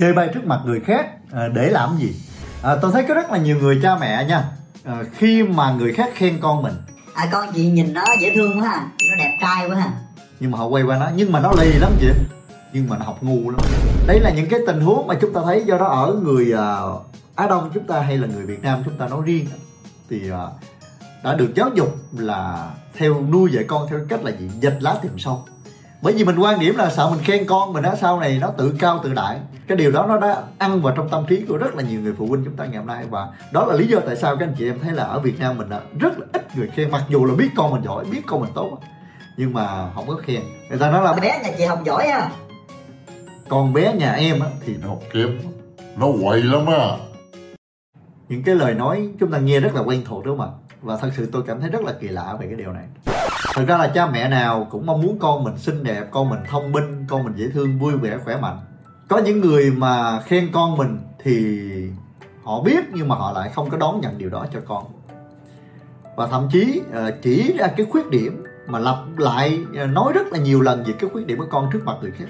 chê bai trước mặt người khác à, để làm gì? À, tôi thấy có rất là nhiều người cha mẹ nha. À, khi mà người khác khen con mình. À con chị nhìn nó dễ thương quá ha. Nó đẹp trai quá ha. Nhưng mà họ quay qua nó nhưng mà nó lì lắm chị. Nhưng mà nó học ngu lắm. Đấy là những cái tình huống mà chúng ta thấy do đó ở người uh, Á Đông chúng ta hay là người Việt Nam chúng ta nói riêng. Thì uh, đã được giáo dục là theo nuôi dạy con theo cách là gì? Dịch lá tìm sâu bởi vì mình quan điểm là sợ mình khen con mình á sau này nó tự cao tự đại. Cái điều đó nó đã ăn vào trong tâm trí của rất là nhiều người phụ huynh chúng ta ngày hôm nay. Và đó là lý do tại sao các anh chị em thấy là ở Việt Nam mình rất là ít người khen. Mặc dù là biết con mình giỏi biết con mình tốt nhưng mà không có khen. Người ta nói là bé nhà chị học giỏi à con bé nhà em á thì nó kém nó quậy lắm á. Những cái lời nói chúng ta nghe rất là quen thuộc đúng không ạ và thật sự tôi cảm thấy rất là kỳ lạ về cái điều này. Thực ra là cha mẹ nào cũng mong muốn con mình xinh đẹp, con mình thông minh, con mình dễ thương, vui vẻ, khỏe mạnh. Có những người mà khen con mình thì họ biết nhưng mà họ lại không có đón nhận điều đó cho con. Và thậm chí ờ, chỉ ra cái khuyết điểm mà lặp lại ờ, nói rất là nhiều lần về cái khuyết điểm của con trước mặt người khác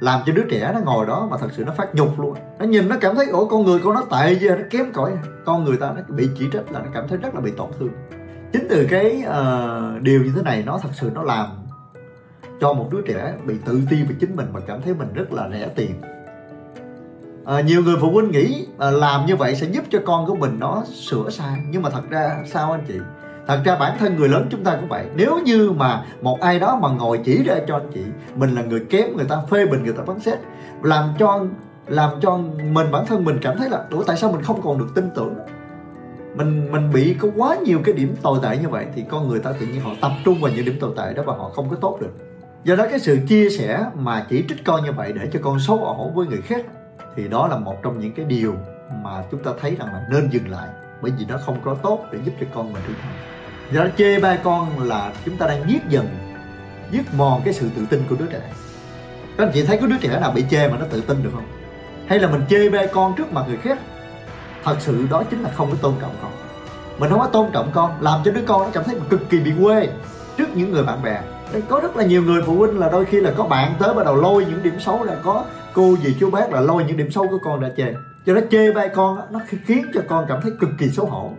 làm cho đứa trẻ nó ngồi đó mà thật sự nó phát nhục luôn. Nó nhìn nó cảm thấy ủa con người con nó tệ gì à? nó kém cỏi à? con người ta nó bị chỉ trích là nó cảm thấy rất là bị tổn thương. Chính từ cái uh, điều như thế này nó thật sự nó làm cho một đứa trẻ bị tự ti về chính mình và cảm thấy mình rất là rẻ tiền. À, nhiều người phụ huynh nghĩ à, làm như vậy sẽ giúp cho con của mình nó sửa sai. Nhưng mà thật ra sao anh chị? Thật ra bản thân người lớn chúng ta cũng vậy. Nếu như mà một ai đó mà ngồi chỉ ra cho anh chị, mình là người kém, người ta phê bình, người ta phán xét, làm cho làm cho mình, bản thân mình cảm thấy là, ủa, tại sao mình không còn được tin tưởng? Mình mình bị có quá nhiều cái điểm tồi tệ như vậy thì con người ta tự nhiên họ tập trung vào những điểm tồi tệ đó và họ không có tốt được. Do đó cái sự chia sẻ mà chỉ trích con như vậy để cho con xấu ổ với người khác thì đó là một trong những cái điều mà chúng ta thấy rằng là nên dừng lại bởi vì nó không có tốt để giúp cho con mình trưởng thành do đó chê ba con là chúng ta đang giết dần giết mòn cái sự tự tin của đứa trẻ. Các anh chị thấy có đứa trẻ nào bị chê mà nó tự tin được không? Hay là mình chê ba con trước mặt người khác? Thật sự đó chính là không có tôn trọng con. Mình không có tôn trọng con làm cho đứa con nó cảm thấy cực kỳ bị quê trước những người bạn bè. Đây, có rất là nhiều người phụ huynh là đôi khi là có bạn tới bắt đầu lôi những điểm xấu là có cô gì chú bác là lôi những điểm xấu của con ra chê. Cho nó chê bai con nó khiến cho con cảm thấy cực kỳ xấu hổ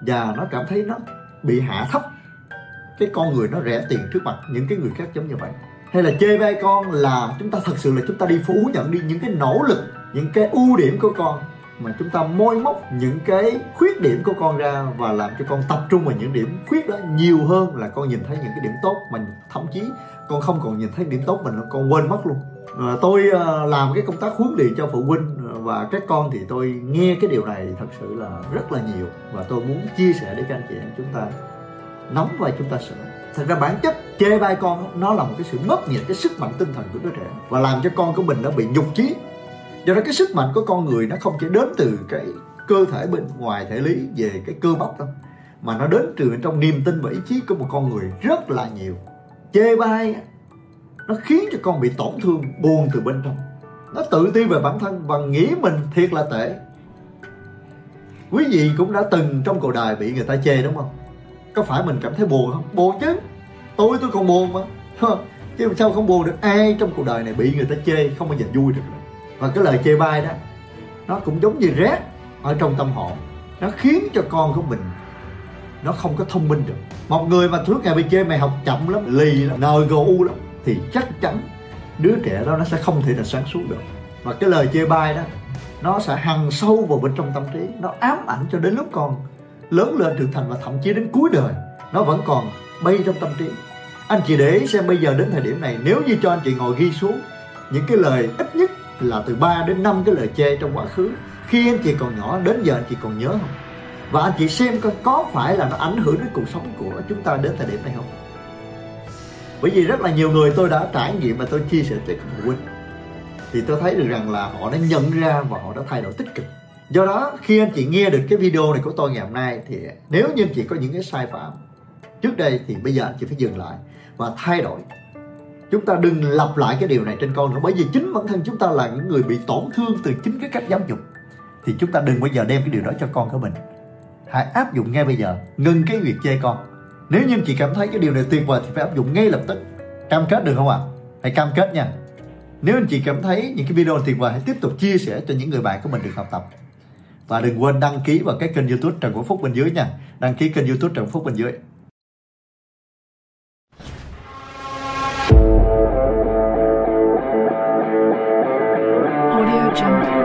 và nó cảm thấy nó bị hạ thấp cái con người nó rẻ tiền trước mặt những cái người khác giống như vậy. Hay là chê bai con là chúng ta thật sự là chúng ta đi phủ nhận đi những cái nỗ lực những cái ưu điểm của con mà chúng ta môi móc những cái khuyết điểm của con ra và làm cho con tập trung vào những điểm khuyết đó nhiều hơn là con nhìn thấy những cái điểm tốt mà thậm chí con không còn nhìn thấy điểm tốt mình con quên mất luôn. À, tôi ờ, làm cái công tác huấn luyện cho phụ huynh và các con thì tôi nghe cái điều này thật sự là rất là nhiều và tôi muốn chia sẻ để các anh chị em chúng ta nóng và chúng ta sửa. Thật ra bản chất chê bai con nó là một cái sự mất nhiệt, cái sức mạnh tinh thần của đứa trẻ và làm cho con của mình nó bị nhục chí. Do đó cái sức mạnh của con người nó không chỉ đến từ cái cơ thể bên ngoài thể lý về cái cơ bắp đâu, mà nó đến từ bên trong niềm tin và ý chí của một con người rất là nhiều. Chê bai nó khiến cho con bị tổn thương buồn từ bên trong nó tự ti về bản thân và nghĩ mình thiệt là tệ. Quý vị cũng đã từng trong cuộc đời bị người ta chê đúng không? Có phải mình cảm thấy buồn không? Buồn chứ. Tôi tôi còn buồn mà. Chứ sao không buồn được? Ai trong cuộc đời này bị người ta chê không bao giờ vui được và cái lời chê bai đó, nó cũng giống như rét ở trong tâm hồn. Nó khiến cho con của mình, nó không có thông minh được. Một người mà suốt ngày bị chê, mày học chậm lắm, lì lắm ngu lắm, thì chắc chắn đứa trẻ đó nó sẽ không thể là sáng suốt được. Và cái lời chê bai đó, nó sẽ hằn sâu vào bên trong tâm trí, nó ám ảnh cho đến lúc con lớn lên trưởng thành và thậm chí đến cuối đời, nó vẫn còn bay trong tâm trí. Anh chị để ý xem bây giờ đến thời điểm này, nếu như cho anh chị ngồi ghi xuống, những cái lời ít nhất là từ 3 đến 5 cái lời chê trong quá khứ, khi anh chị còn nhỏ đến giờ anh chị còn nhớ không? Và anh chị xem coi có phải là nó ảnh hưởng đến cuộc sống của chúng ta đến thời điểm này không? Bởi vì rất là nhiều người tôi đã trải nghiệm và tôi chia sẻ với các phụ huynh thì tôi thấy được rằng là họ đã nhận ra và họ đã thay đổi tích cực. Do đó, khi anh chị nghe được cái video này của tôi ngày hôm nay, thì nếu như anh chị có những cái sai phạm, trước đây thì bây giờ anh chị phải dừng lại và thay đổi. Chúng ta đừng lặp lại cái điều này trên con nữa, bởi vì chính bản thân chúng ta là những người bị tổn thương từ chính cái cách giáo dục. Thì chúng ta đừng bao giờ đem cái điều đó cho con của mình. Hãy áp dụng ngay bây giờ, ngừng cái việc chê con nếu như chị cảm thấy cái điều này tuyệt vời thì phải áp dụng ngay lập tức. Cam kết được không ạ? À? hãy cam kết nha. Nếu anh chị cảm thấy những cái video tuyệt vời, hãy tiếp tục chia sẻ cho những người bạn của mình được học tập. Và đừng quên đăng ký vào cái kênh youtube Trần Quốc Phúc bên dưới nha. Đăng ký kênh youtube Trần Quốc Phúc bên dưới. Audio Jungle.